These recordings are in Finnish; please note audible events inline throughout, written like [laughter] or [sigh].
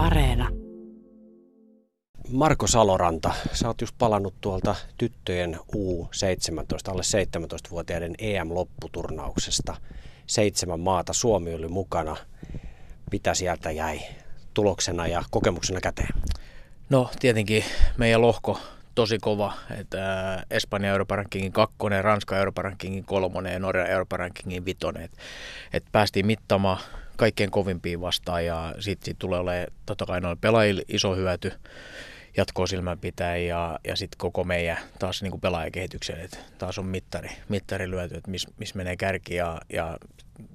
Areena. Marko Saloranta, sä oot just palannut tuolta tyttöjen U17, alle 17-vuotiaiden EM-lopputurnauksesta. Seitsemän maata, Suomi oli mukana. Mitä sieltä jäi tuloksena ja kokemuksena käteen? No tietenkin meidän lohko tosi kova, että äh, Espanja Euroopan rankingin kakkonen, Ranska Euroopan rankingin kolmonen ja Norja Euroopan rankingin vitonen. Et, et päästiin mittaamaan kaikkein kovimpia vastaan ja sitten sit tulee olemaan totta kai noin pelaajille iso hyöty jatkoa silmään pitää ja, ja sitten koko meidän taas niin kuin pelaajakehityksen, että taas on mittari, mittari lyöty, että missä mis menee kärki ja, ja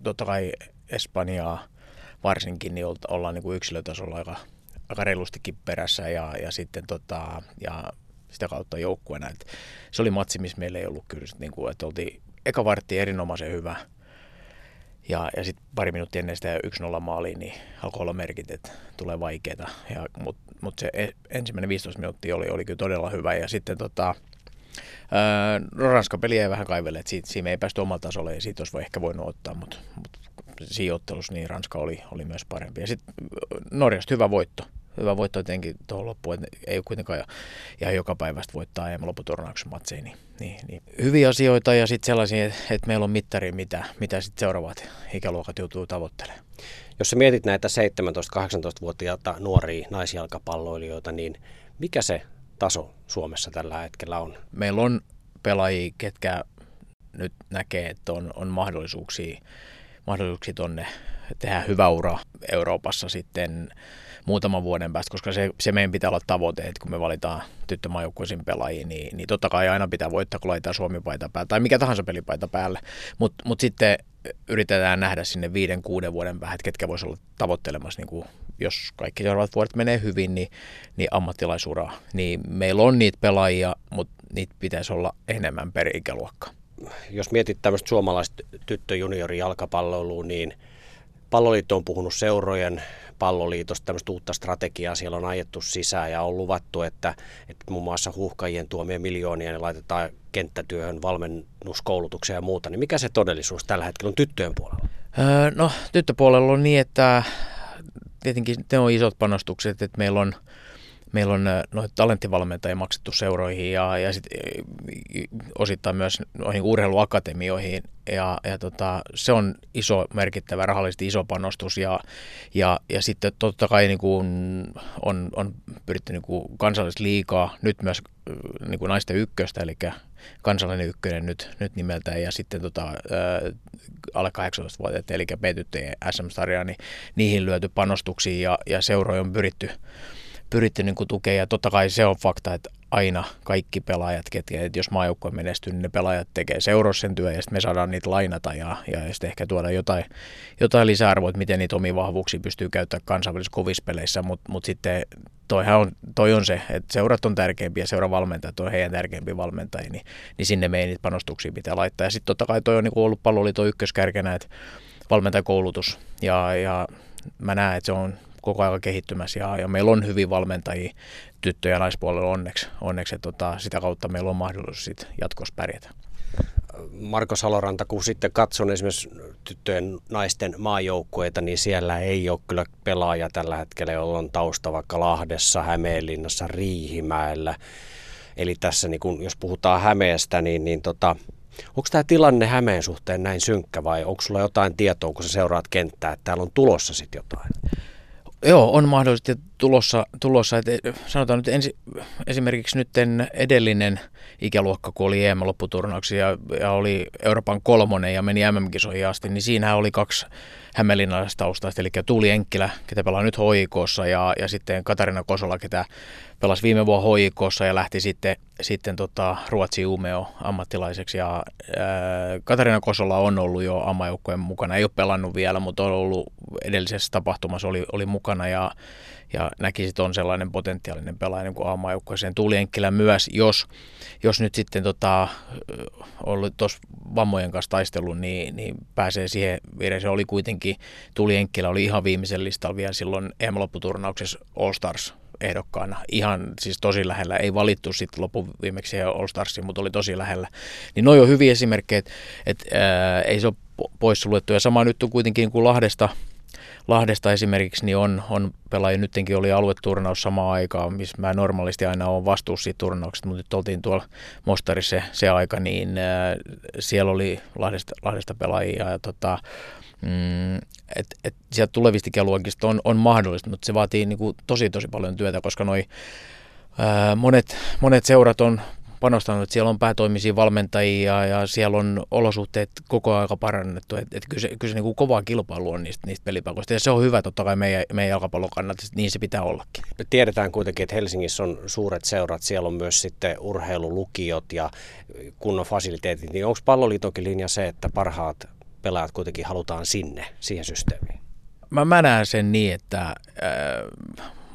totta kai Espanjaa varsinkin niin ollaan niin kuin yksilötasolla aika, aika reilustikin perässä ja, ja sitten tota, ja sitä kautta joukkueena. Se oli matsi, missä meillä ei ollut kyllä, niin kuin, että oltiin eka vartti erinomaisen hyvä, ja, ja sitten pari minuuttia ennen sitä 1-0 maaliin, niin alkoi olla merkit, että tulee vaikeaa. Mutta mut se e, ensimmäinen 15 minuuttia oli, oli kyllä todella hyvä. Ja sitten tota, ää, no Ranskan peli ei vähän kaivelle, että siitä, siinä ei päästy omalle tasolle ja siitä olisi ehkä voinut ottaa, mutta mut siinä ottelussa niin Ranska oli, oli myös parempi. Ja sitten Norjasta hyvä voitto hyvä voitto jotenkin tuohon loppuun, että ei ole kuitenkaan ihan joka päivästä voittaa EM lopputurnauksen matseja, niin, niin, niin, hyviä asioita ja sitten sellaisia, että meillä on mittari, mitä, mitä sitten seuraavat ikäluokat joutuu tavoittelemaan. Jos sä mietit näitä 17-18-vuotiaita nuoria naisjalkapalloilijoita, niin mikä se taso Suomessa tällä hetkellä on? Meillä on pelaajia, ketkä nyt näkee, että on, on mahdollisuuksia, mahdollisuuksia tonne tehdä hyvä ura Euroopassa sitten muutaman vuoden päästä, koska se, se meidän pitää olla tavoite, että kun me valitaan tyttömaajoukkueisiin pelaajia, niin, niin totta kai aina pitää voittaa, kun laitetaan Suomi-paita päälle tai mikä tahansa pelipaita päälle, mutta mut sitten yritetään nähdä sinne viiden, kuuden vuoden päähän, ketkä voisi olla tavoittelemassa, niin kuin, jos kaikki seuraavat vuodet menee hyvin, niin, niin ammattilaisuraa. Niin meillä on niitä pelaajia, mutta niitä pitäisi olla enemmän per ikäluokka. Jos mietit tämmöistä suomalaista tyttö-juniori jalkapalloilua, niin Palloliitto on puhunut seurojen palloliitosta tämmöistä uutta strategiaa siellä on ajettu sisään ja on luvattu, että, että muun muassa huuhkajien tuomia miljoonia ne laitetaan kenttätyöhön, valmennuskoulutukseen ja muuta. Niin mikä se todellisuus tällä hetkellä on tyttöjen puolella? Öö, no tyttöpuolella on niin, että tietenkin ne on isot panostukset, että meillä on meillä on noita talenttivalmentajia maksettu seuroihin ja, ja sit, osittain myös noihin urheiluakatemioihin. Ja, ja tota, se on iso, merkittävä, rahallisesti iso panostus. Ja, ja, ja sitten totta kai niin kuin on, on pyritty niin kuin kansallista liikaa, nyt myös niin kuin naisten ykköstä, eli kansallinen ykkönen nyt, nyt nimeltään, ja sitten tota, ää, alle 18-vuotiaat, eli B-tyttöjen SM-sarja, niin niihin lyöty panostuksia, ja, ja seuroja on pyritty pyritty niin kuin tukea. Ja totta kai se on fakta, että aina kaikki pelaajat, ketkä, että jos maajoukkue menestyy, niin ne pelaajat tekee sen työ ja sitten me saadaan niitä lainata ja, ja sitten ehkä tuoda jotain, jotain lisäarvoa, että miten niitä omia vahvuuksia pystyy käyttämään kansainvälisissä kovispeleissä, mutta mut sitten toihan on, toi on se, että seurat on tärkeimpiä ja seuravalmentajat on heidän tärkeimpiä valmentajia, niin, niin sinne meidän niitä panostuksia pitää laittaa. Ja sitten totta kai toi on niin ollut palloliiton ykköskärkenä, että valmentajakoulutus ja, ja mä näen, että se on koko ajan kehittymässä ja, ja meillä on hyvin valmentajia tyttö- ja naispuolella onneksi, onneksi että tota, sitä kautta meillä on mahdollisuus sit jatkossa pärjätä. Marko Saloranta, kun sitten katson esimerkiksi tyttöjen naisten maajoukkueita, niin siellä ei ole kyllä pelaaja tällä hetkellä, jolla on tausta vaikka Lahdessa, Hämeenlinnassa, Riihimäellä. Eli tässä, niin kun, jos puhutaan Hämeestä, niin, niin tota, onko tämä tilanne Hämeen suhteen näin synkkä vai onko sulla jotain tietoa, kun sä seuraat kenttää, että täällä on tulossa sitten jotain? Joo, on mahdollisesti tulossa, tulossa että sanotaan nyt ensi, esimerkiksi nyt edellinen ikäluokka, kun oli EM-lopputurnauksia ja, ja, oli Euroopan kolmonen ja meni MM-kisoihin asti, niin siinä oli kaksi hämeenlinnalaista taustaista, eli Tuuli Enkkilä, ketä pelaa nyt hoikossa ja, ja sitten Katarina Kosola, ketä pelasi viime vuonna hoikossa ja lähti sitten, sitten tota Ruotsi Umeo ammattilaiseksi. Ja, ää, Katarina Kosola on ollut jo ammajoukkojen mukana, ei ole pelannut vielä, mutta on ollut edellisessä tapahtumassa oli, oli mukana ja, ja näki, että on sellainen potentiaalinen pelaaja niin kuin aamajoukkueeseen. Tuuli Enkkilä myös, jos, jos nyt sitten tota, ollut tuossa vammojen kanssa taistellut, niin, niin pääsee siihen vireeseen. Oli kuitenkin, Tuuli Enkkilä oli ihan viimeisen listalla vielä silloin EM-lopputurnauksessa All Stars ehdokkaana. Ihan siis tosi lähellä. Ei valittu sitten lopun viimeksi All Starsiin, mutta oli tosi lähellä. Niin noin on hyviä esimerkkejä, että et, ei se ole poissuljettu. Ja sama nyt on kuitenkin kuin Lahdesta, Lahdesta esimerkiksi niin on, on pelaajia, nytkin oli alueturnaus samaan aikaan, missä mä normaalisti aina olen vastuussa siitä turnauksesta, mutta nyt oltiin tuolla Mostarissa se, se aika, niin äh, siellä oli Lahdesta, Lahdesta pelaajia ja tota, mm, et, et sieltä tulevista luokista on, on mahdollista, mutta se vaatii niin kuin, tosi tosi paljon työtä, koska noi, ää, monet, monet seurat on panostanut, että siellä on päätoimisia valmentajia ja siellä on olosuhteet koko ajan parannettu. Että et kyllä se, kyllä se niin kuin kovaa kilpailu on niistä, niistä pelipaikoista ja se on hyvä totta kai meidän, meidän jalkapallon kannalta, niin se pitää ollakin. Me tiedetään kuitenkin, että Helsingissä on suuret seurat, siellä on myös sitten urheilulukiot ja kunnon fasiliteetit, niin onko palloliitonkin linja se, että parhaat pelaajat kuitenkin halutaan sinne, siihen systeemiin? Mä, mä näen sen niin, että äh,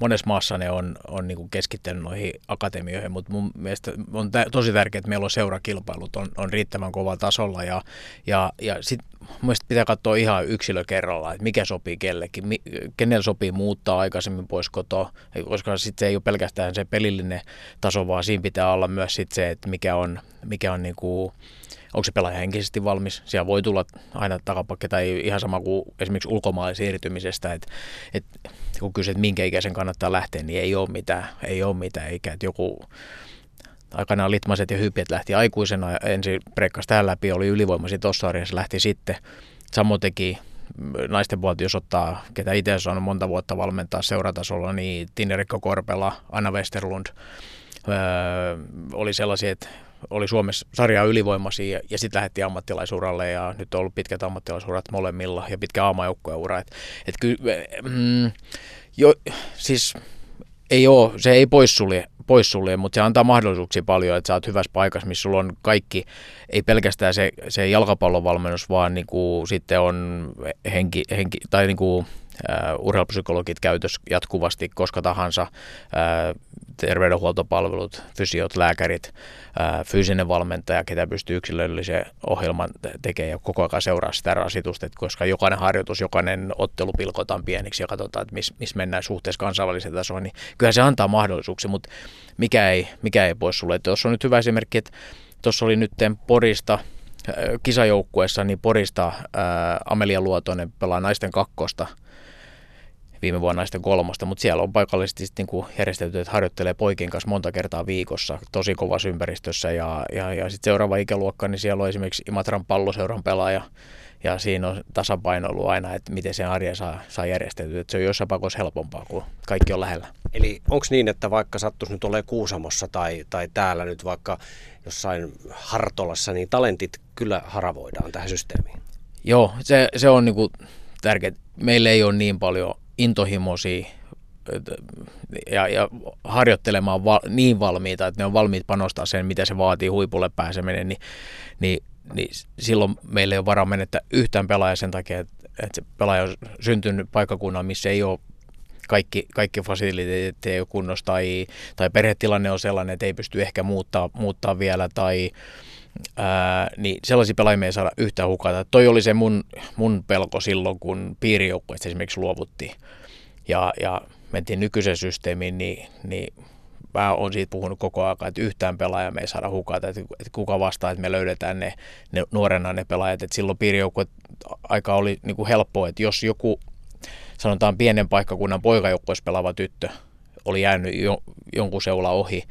monessa maassa ne on, on niin kuin keskittynyt noihin akatemioihin, mutta mun mielestä on tä- tosi tärkeää, että meillä on seurakilpailut on, on riittävän kovalla tasolla ja, ja, ja sitten mielestäni pitää katsoa ihan yksilö kerrallaan, että mikä sopii kellekin, mi, sopii muuttaa aikaisemmin pois kotoa, koska sitten se ei ole pelkästään se pelillinen taso, vaan siinä pitää olla myös sit se, että mikä on, mikä on niin kuin, onko se pelaaja henkisesti valmis. Siellä voi tulla aina takapakke tai ihan sama kuin esimerkiksi ulkomaille siirtymisestä, että, että kun kysyt, minkä ikäisen kannattaa lähteä, niin ei ole mitään, ei ole mitään, eikä että joku aikanaan Litmaset ja Hypiet lähti aikuisena, ensin prekkas täällä läpi, oli ylivoimaisia tuossa se lähti sitten. Samoin teki naisten puolta, jos ottaa, ketä itse on monta vuotta valmentaa seuratasolla, niin Tinerikko Korpela, Anna Westerlund, öö, oli sellaisia, että oli Suomessa sarjaa ylivoimaisia ja, ja sitten lähti ammattilaisuralle ja nyt on ollut pitkät ammattilaisurat molemmilla ja pitkä aamajoukkojen ura. Et, et ky, mm, jo, siis ei ole, se ei poissulje, poissulje, mutta se antaa mahdollisuuksia paljon, että sä oot hyvässä paikassa, missä sulla on kaikki, ei pelkästään se, se jalkapallon valmennus, vaan niinku, sitten on henki, henki tai niinku, uh, urheilupsykologit käytössä jatkuvasti koska tahansa, uh, terveydenhuoltopalvelut, fysiot, lääkärit, uh, fyysinen valmentaja, ketä pystyy yksilöllisen ohjelman tekemään ja koko ajan seuraa sitä rasitusta, että koska jokainen harjoitus, jokainen ottelu pilkotaan pieniksi ja katsotaan, että missä mis mennään suhteessa kansainväliseen tasoon, niin kyllä se antaa mahdollisuuksia, mutta mikä ei, mikä ei pois sulle. Tuossa on nyt hyvä esimerkki, että tuossa oli nyt Porista kisajoukkueessa, niin Porista ää, Amelia Luotonen pelaa naisten kakkosta – viime vuonna naisten kolmosta, mutta siellä on paikallisesti niin kuin järjestelty, että harjoittelee poikien kanssa monta kertaa viikossa tosi kovassa ympäristössä ja, ja, ja sitten seuraava ikäluokka, niin siellä on esimerkiksi Imatran palloseuran pelaaja ja siinä on tasapaino ollut aina, että miten se arjen saa, saa järjestettyä. Se on jossain paikoissa helpompaa, kun kaikki on lähellä. Eli onko niin, että vaikka sattuisi nyt olemaan Kuusamossa tai, tai täällä nyt vaikka jossain Hartolassa, niin talentit kyllä haravoidaan tähän systeemiin? Joo, se, se on niinku tärkeää. Meillä ei ole niin paljon intohimoisia ja, ja harjoittelemaan va, niin valmiita, että ne on valmiit panostaa sen, mitä se vaatii huipulle pääseminen, niin, niin, niin silloin meillä ei ole varaa menettää yhtään pelaajaa sen takia, että, että se pelaaja on syntynyt paikkakunnan, missä ei ole kaikki, kaikki fasiliteetit ei ole kunnossa tai, tai perhetilanne on sellainen, että ei pysty ehkä muuttaa, muuttaa vielä tai Ää, niin sellaisia pelaajia ei saada yhtään hukata. Toi oli se mun, mun pelko silloin, kun piirijoukkueesta esimerkiksi luovuttiin ja, ja mentiin nykyiseen systeemiin, niin, niin mä oon siitä puhunut koko ajan, että yhtään pelaajaa me ei saada hukata, että, että kuka vastaa, että me löydetään ne, ne nuorena ne pelaajat. Että silloin piirijoukkue aika oli niin kuin helppoa, että jos joku sanotaan pienen paikkakunnan poikajoukkueessa pelaava tyttö oli jäänyt jo, jonkun seula ohi,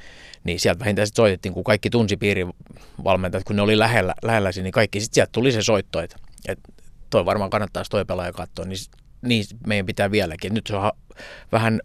niin sieltä vähintään sitten soitettiin, kun kaikki tunsi piirivalmentajat, kun ne oli lähellä, lähellä niin kaikki sitten sieltä tuli se soitto, että, että toi varmaan kannattaa toi pelaaja katsoa, niin, niin meidän pitää vieläkin. Nyt se on vähän,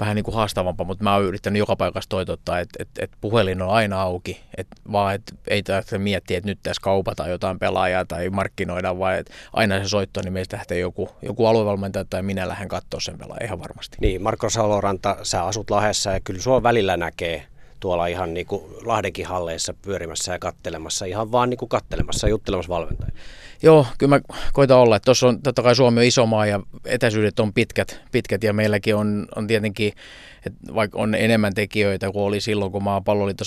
vähän niin kuin haastavampaa, mutta mä oon yrittänyt joka paikassa toitottaa, että, että, että puhelin on aina auki, että vaan että ei tarvitse miettiä, että nyt tässä kaupataan jotain pelaajaa tai markkinoidaan, vaan että aina se soitto, niin meistä lähtee joku, joku aluevalmentaja tai minä lähden katsoa sen pelaajan ihan varmasti. Niin, Marko Saloranta, sä asut Lahdessa ja kyllä sua välillä näkee tuolla ihan niin kuin Lahdenkin halleissa pyörimässä ja kattelemassa, ihan vaan niin kuin kattelemassa ja juttelemassa valmentajia. Joo, kyllä mä koitan olla. Tuossa on totta kai Suomi on iso maa ja etäisyydet on pitkät, pitkät ja meilläkin on, on tietenkin, että vaikka on enemmän tekijöitä kuin oli silloin, kun mä oon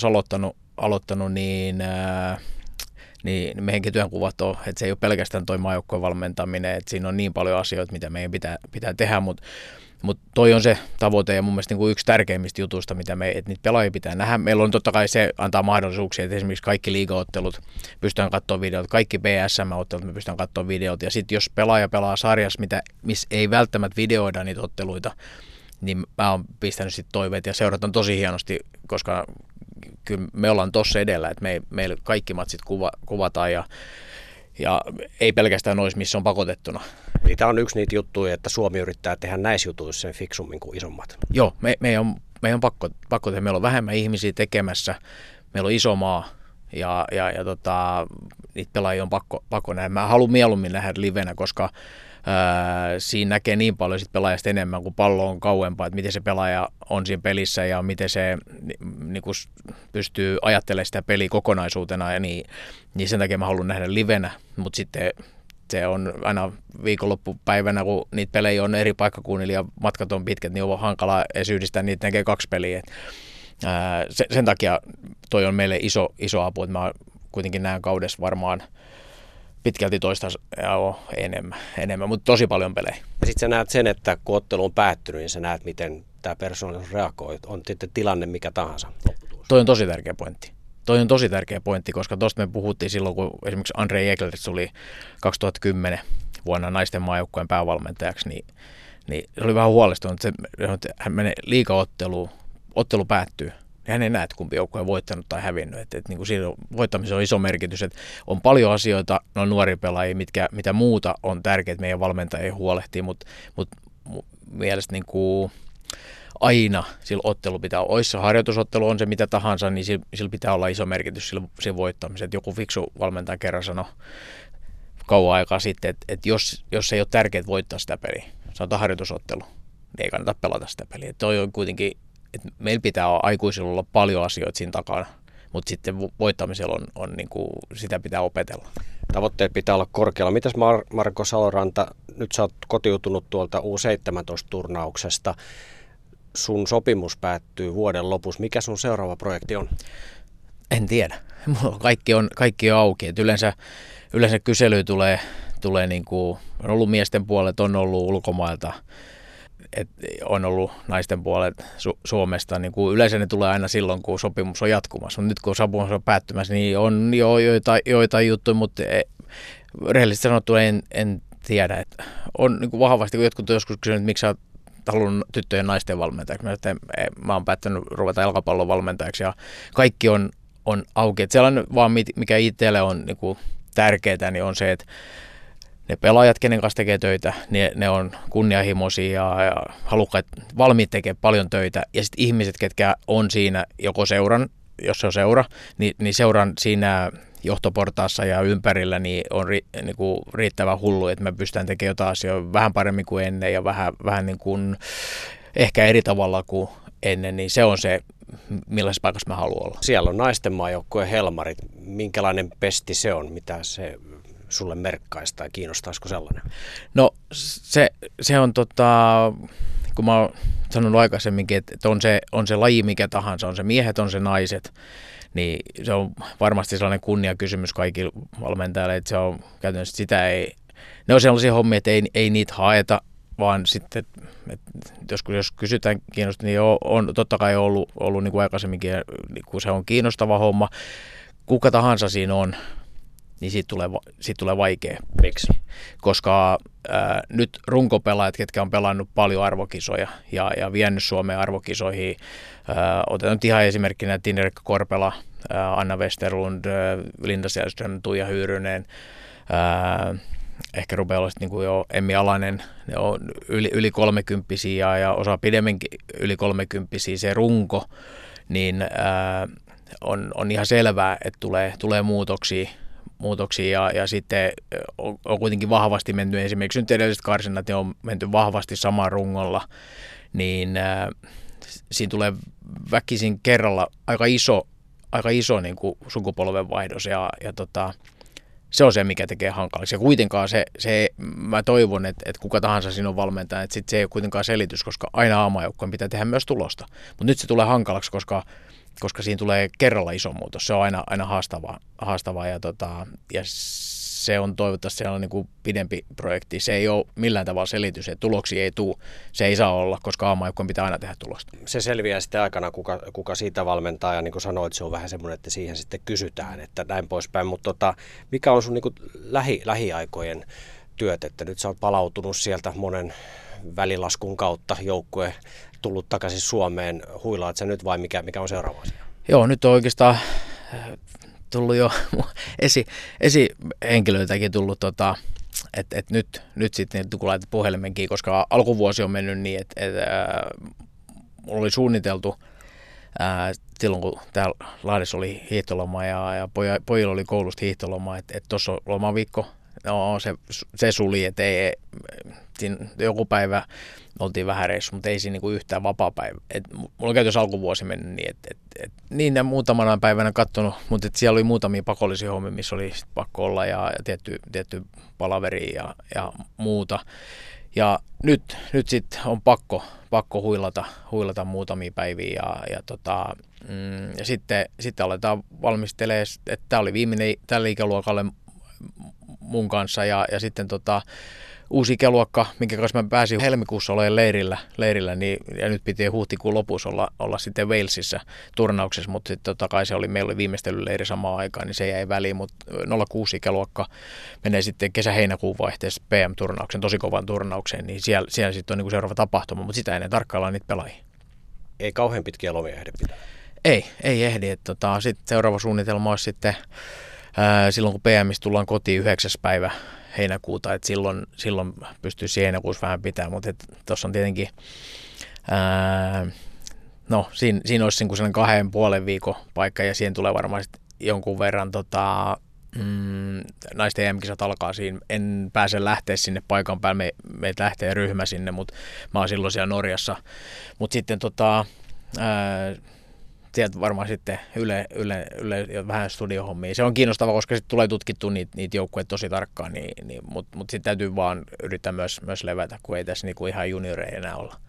aloittanut, aloittanut niin ää, niin meidänkin työnkuvat on, että se ei ole pelkästään toi maajoukkojen valmentaminen, että siinä on niin paljon asioita, mitä meidän pitää, pitää tehdä, mutta Mutta toi on se tavoite ja mun mielestä niin kuin yksi tärkeimmistä jutuista, mitä me, että niitä pelaajia pitää nähdä. Meillä on totta kai se antaa mahdollisuuksia, että esimerkiksi kaikki liigaottelut pystytään katsoa videot, kaikki BSM-ottelut me pystytään katsoa videot. Ja sitten jos pelaaja pelaa sarjassa, mitä, missä ei välttämättä videoida niitä otteluita, niin mä oon pistänyt sitten toiveet ja seurat on tosi hienosti, koska kyllä me ollaan tossa edellä, että me, meillä kaikki matsit kuva, kuvataan ja ja ei pelkästään noissa, missä on pakotettuna. Niin tämä on yksi niitä juttuja, että Suomi yrittää tehdä näissä jutuissa sen fiksummin kuin isommat. Joo, me, me on, me on pakko, pakko tehdä. Meillä on vähemmän ihmisiä tekemässä, meillä on iso maa ja, ja, ja tota, niitä pelaajia on pakko, pakko nähdä. Mä haluan mieluummin nähdä livenä, koska siinä näkee niin paljon sit pelaajasta enemmän, kun pallo on kauempaa, että miten se pelaaja on siinä pelissä ja miten se niin kuin pystyy ajattelemaan sitä peliä kokonaisuutena ja niin, niin sen takia mä haluan nähdä livenä, mutta sitten se on aina viikonloppupäivänä, kun niitä pelejä on eri paikkakunnilla ja matkat on pitkät, niin on hankala edes yhdistää niitä tekee kaksi peliä. ää, sen, sen takia toi on meille iso, iso apu, että mä kuitenkin näen kaudessa varmaan – pitkälti toista joo, enemmän, enemmän, mutta tosi paljon pelejä. Sitten sä näet sen, että kun ottelu on päättynyt, niin sä näet, miten tämä persoonallisuus reagoi. On sitten tilanne mikä tahansa. Toi on tosi tärkeä pointti. Toi on tosi tärkeä pointti, koska tuosta me puhuttiin silloin, kun esimerkiksi Andre Eglers tuli 2010 vuonna naisten maajoukkueen päävalmentajaksi, niin, niin se oli vähän huolestunut, että hän menee liikaotteluun, ottelu päättyy, hän ei näe, että kumpi joukkue on voittanut tai hävinnyt. Et, et, niin kuin siinä voittamisen on iso merkitys. Et on paljon asioita, no nuori pelaajia, mitkä, mitä muuta on tärkeää, että meidän valmentajia huolehtii, mutta mut, mut, mielestä niin kuin aina sillä ottelu pitää olla. Oissa harjoitusottelu on se mitä tahansa, niin sillä, sillä pitää olla iso merkitys sillä, sillä voittamisella. Joku fiksu valmentaja kerran sanoi kauan aikaa sitten, että, että jos, jos ei ole tärkeää voittaa sitä peliä, sanotaan harjoitusottelu, niin ei kannata pelata sitä peliä. Toi on kuitenkin että meillä pitää olla, aikuisilla olla paljon asioita siinä takana, mutta sitten voittamisella on, on niin kuin, sitä pitää opetella. Tavoitteet pitää olla korkealla. Mitäs Mar- Marko Saloranta, nyt sä oot kotiutunut tuolta U17-turnauksesta. Sun sopimus päättyy vuoden lopussa. Mikä sun seuraava projekti on? En tiedä. [laughs] Kaikki on, kaikki on auki. Et yleensä, yleensä kysely tulee, tulee niin kuin, on ollut miesten puolet, on ollut ulkomailta – et on ollut naisten puolet Su- Suomesta, niin kuin yleensä ne tulee aina silloin, kun sopimus on jatkumassa. Mutta nyt kun sopimus on päättymässä, niin on jo joitain, joitain juttuja, mutta e, rehellisesti sanottua en, en tiedä. Että on niin kuin vahvasti, kun jotkut joskus kysynyt, miksi sä halunnut tyttöjen naisten valmentajaksi. Mä, että mä oon päättänyt ruveta jalkapallon valmentajaksi ja kaikki on, on auki. Että sellainen vaan, mikä itselle on niin kuin tärkeää, niin on se, että ne pelaajat, kenen kanssa tekee töitä, ne, ne on kunnianhimoisia ja, ja halukkaat, valmiit tekee paljon töitä. Ja sitten ihmiset, ketkä on siinä joko seuran, jos se on seura, niin, niin seuran siinä johtoportaassa ja ympärillä niin on ri, niin kuin riittävän hullu, että me pystytään tekemään jotain asioita vähän paremmin kuin ennen ja vähän, vähän niin kuin ehkä eri tavalla kuin ennen, niin se on se, millaisessa paikassa mä haluan olla. Siellä on naisten maajoukkueen Helmarit. Minkälainen pesti se on? Mitä se sulle merkkaisi tai kiinnostaisiko sellainen? No se, se on tota, kun mä oon sanonut aikaisemminkin, että on se, on se laji mikä tahansa, on se miehet, on se naiset, niin se on varmasti sellainen kunniakysymys kaikille valmentajille, että se on käytännössä sitä ei, ne on sellaisia hommia, että ei, ei niitä haeta, vaan sitten, että joskus jos kysytään kiinnosta, niin on, on totta kai ollut, ollut niin kuin aikaisemminkin, niin kun se on kiinnostava homma, kuka tahansa siinä on, niin siitä tulee, siitä tulee vaikea. Miksi? Koska ää, nyt runkopelaajat, ketkä on pelannut paljon arvokisoja ja, ja vienyt Suomeen arvokisoihin, ää, otetaan nyt ihan esimerkkinä Tinerikka Korpela, ää, Anna Westerlund, ää, Linda Selström, Tuija Hyyrynen, ää, ehkä rupeaa olla niin kuin jo Emmi Alanen, ne on yli, yli kolmekymppisiä ja osa pidemminkin yli kolmekymppisiä se runko, niin ää, on, on ihan selvää, että tulee, tulee muutoksia muutoksia ja, ja sitten on, on kuitenkin vahvasti menty, esimerkiksi nyt edelliset karsinnat on menty vahvasti samaan rungolla, niin äh, siinä tulee väkisin kerralla aika iso, aika iso niin kuin sukupolvenvaihdos ja, ja tota, se on se, mikä tekee hankalaksi. Ja kuitenkaan se, se mä toivon, että, että kuka tahansa sinun valmentaja, että sit se ei ole kuitenkaan selitys, koska aina aamajoukkojen pitää tehdä myös tulosta. Mutta nyt se tulee hankalaksi, koska koska siinä tulee kerralla iso muutos. Se on aina, aina haastavaa, haastavaa ja, tota, ja se on toivottavasti on niin kuin pidempi projekti. Se ei ole millään tavalla selitys, että tuloksia ei tule. Se ei saa olla, koska aamajoukkojen pitää aina tehdä tulosta. Se selviää sitten aikana, kuka, kuka siitä valmentaa ja niin kuin sanoit, se on vähän semmoinen, että siihen sitten kysytään, että näin poispäin. Mutta tota, mikä on sun niin kuin lähi, lähiaikojen työt, että nyt sä oot palautunut sieltä monen välilaskun kautta joukkue tullut takaisin Suomeen. Huilaat sä nyt vai mikä, mikä on seuraava asia? Joo, nyt on oikeastaan äh, tullut jo [laughs] esi, esihenkilöitäkin tullut tota, että et nyt, nyt sitten kun laitat puhelimenkin, koska alkuvuosi on mennyt niin, että et, äh, oli suunniteltu ää, silloin kun täällä Lahdessa oli hiihtoloma ja, ja pojilla oli koulusta hiihtoloma, että et tuossa on lomaviikko, no se, se suli, että ei, joku päivä oltiin vähän reissu, mutta ei siinä niinku yhtään vapaa päivä. Et mulla on käytössä alkuvuosi mennyt niin, että et, et, niin ja muutamana päivänä katsonut, mutta et siellä oli muutamia pakollisia hommia, missä oli pakko olla ja, ja tietty, tietty palaveri ja, ja muuta. Ja nyt, nyt sitten on pakko, pakko huilata, huilata muutamia päiviä ja, ja, tota, mm, ja sitten, sitten aletaan valmistelemaan, että tämä oli viimeinen tälle ikäluokalle mun kanssa ja, ja sitten tota, uusi ikäluokka, minkä kanssa mä pääsin helmikuussa olemaan leirillä, leirillä niin, ja nyt piti huhtikuun lopussa olla, olla sitten Walesissa turnauksessa, mutta sitten totta kai se oli, meillä oli viimeistelyleiri samaan aikaan, niin se jäi väliin, mutta 06 ikäluokka menee sitten kesä-heinäkuun vaihteessa PM-turnauksen, tosi kovan turnaukseen, niin siellä, siellä sitten on niin kuin seuraava tapahtuma, mutta sitä ennen tarkkaillaan niitä pelaajia. Ei kauhean pitkiä lomia ehdi pitää. Ei, ei ehdi. Tota, sitten seuraava suunnitelma olisi sitten ää, silloin, kun PMistä tullaan kotiin 9. päivä heinäkuuta, että silloin, silloin pystyisi heinäkuussa vähän pitää, mutta tuossa on tietenkin, ää, no siinä, siinä olisi niin sellainen kahden puolen viikon paikka ja siihen tulee varmaan jonkun verran tota, mm, naisten EM-kisat alkaa siinä. En pääse lähteä sinne paikan päälle, me, meitä lähtee ryhmä sinne, mutta mä oon silloin siellä Norjassa. Mutta sitten tota, ää, sieltä varmaan sitten Yle, Yle, Yle vähän studiohommia. Se on kiinnostava, koska sitten tulee tutkittu niitä, niitä joukkueita tosi tarkkaan, niin, niin, mutta mut sitten täytyy vaan yrittää myös, myös levätä, kun ei tässä niinku ihan junioreja enää olla.